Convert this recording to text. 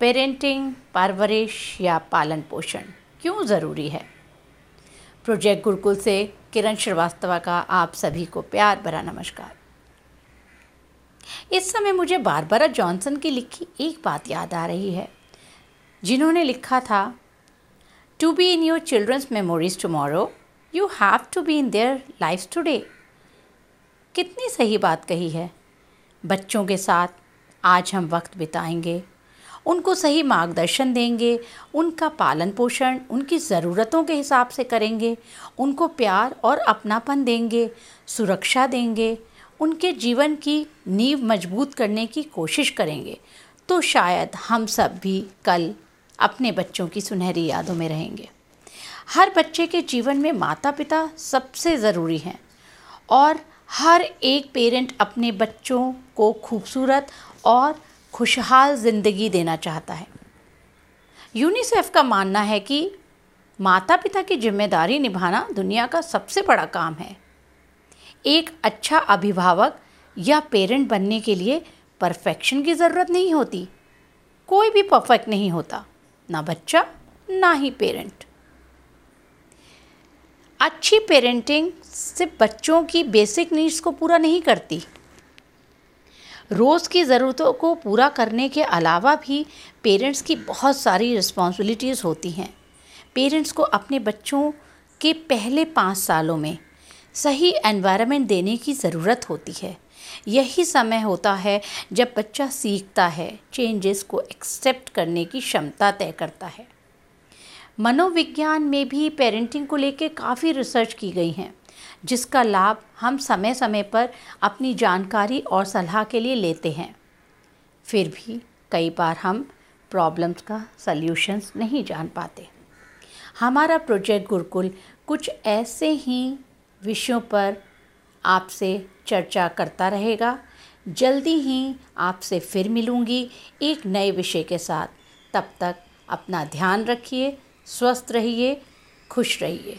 Parenting, परवरिश या पालन पोषण क्यों ज़रूरी है? प्रोजेक्ट गुरुकुल से किरण श्रीवास्तवा का आप सभी को प्यार भरा नमस्कार। इस समय मुझे बारबरा जॉनसन की लिखी एक बात याद आ रही है, जिन्होंने लिखा था to be in your children's memories tomorrow you have to be in their life today कितनी सही बात कही है। बच्चों के साथ आज हम वक्त बिताएँगे उनको सही मार्गदर्शन देंगे, उनका पालन पोषण उनकी ज़रूरतों के हिसाब से करेंगे, उनको प्यार और अपनापन देंगे, सुरक्षा देंगे, उनके जीवन की नींव मज़बूत करने की कोशिश करेंगे। तो शायद हम सब भी कल अपने बच्चों की सुनहरी यादों में रहेंगे। हर बच्चे के जीवन में माता पिता सबसे ज़रूरी हैं और हर एक पेरेंट अपने बच्चों को खूबसूरत और खुशहाल ज़िंदगी देना चाहता है। यूनिसेफ का मानना है कि माता पिता की ज़िम्मेदारी निभाना दुनिया का सबसे बड़ा काम है। एक अच्छा अभिभावक या पेरेंट बनने के लिए परफेक्शन की ज़रूरत नहीं होती। कोई भी परफेक्ट नहीं होता, ना बच्चा, ना ही पेरेंट। अच्छी पेरेंटिंग सिर्फ़ बच्चों की बेसिक नीड्स को पूरा नहीं करती। रोज़ की ज़रूरतों को पूरा करने के अलावा भी पेरेंट्स की बहुत सारी रिस्पॉन्सिबिलिटीज़ होती हैं। पेरेंट्स को अपने बच्चों के पहले पाँच सालों में सही एनवायरनमेंट देने की ज़रूरत होती है। यही समय होता है जब बच्चा सीखता है चेंजेस को एक्सेप्ट करने की क्षमता तय करता है। मनोविज्ञान में भी पेरेंटिंग को लेकर काफ़ी रिसर्च की गई हैं, जिसका लाभ हम समय समय पर अपनी जानकारी और सलाह के लिए लेते हैं। फिर भी कई बार हम प्रॉब्लम्स का सल्यूशंस नहीं जान पाते। हमारा प्रोजेक्ट गुरुकुल कुछ ऐसे ही विषयों पर आपसे चर्चा करता रहेगा। जल्दी ही आपसे फिर मिलूँगी एक नए विषय के साथ। तब तक अपना ध्यान रखिए स्वस्थ रहिए खुश रहिए।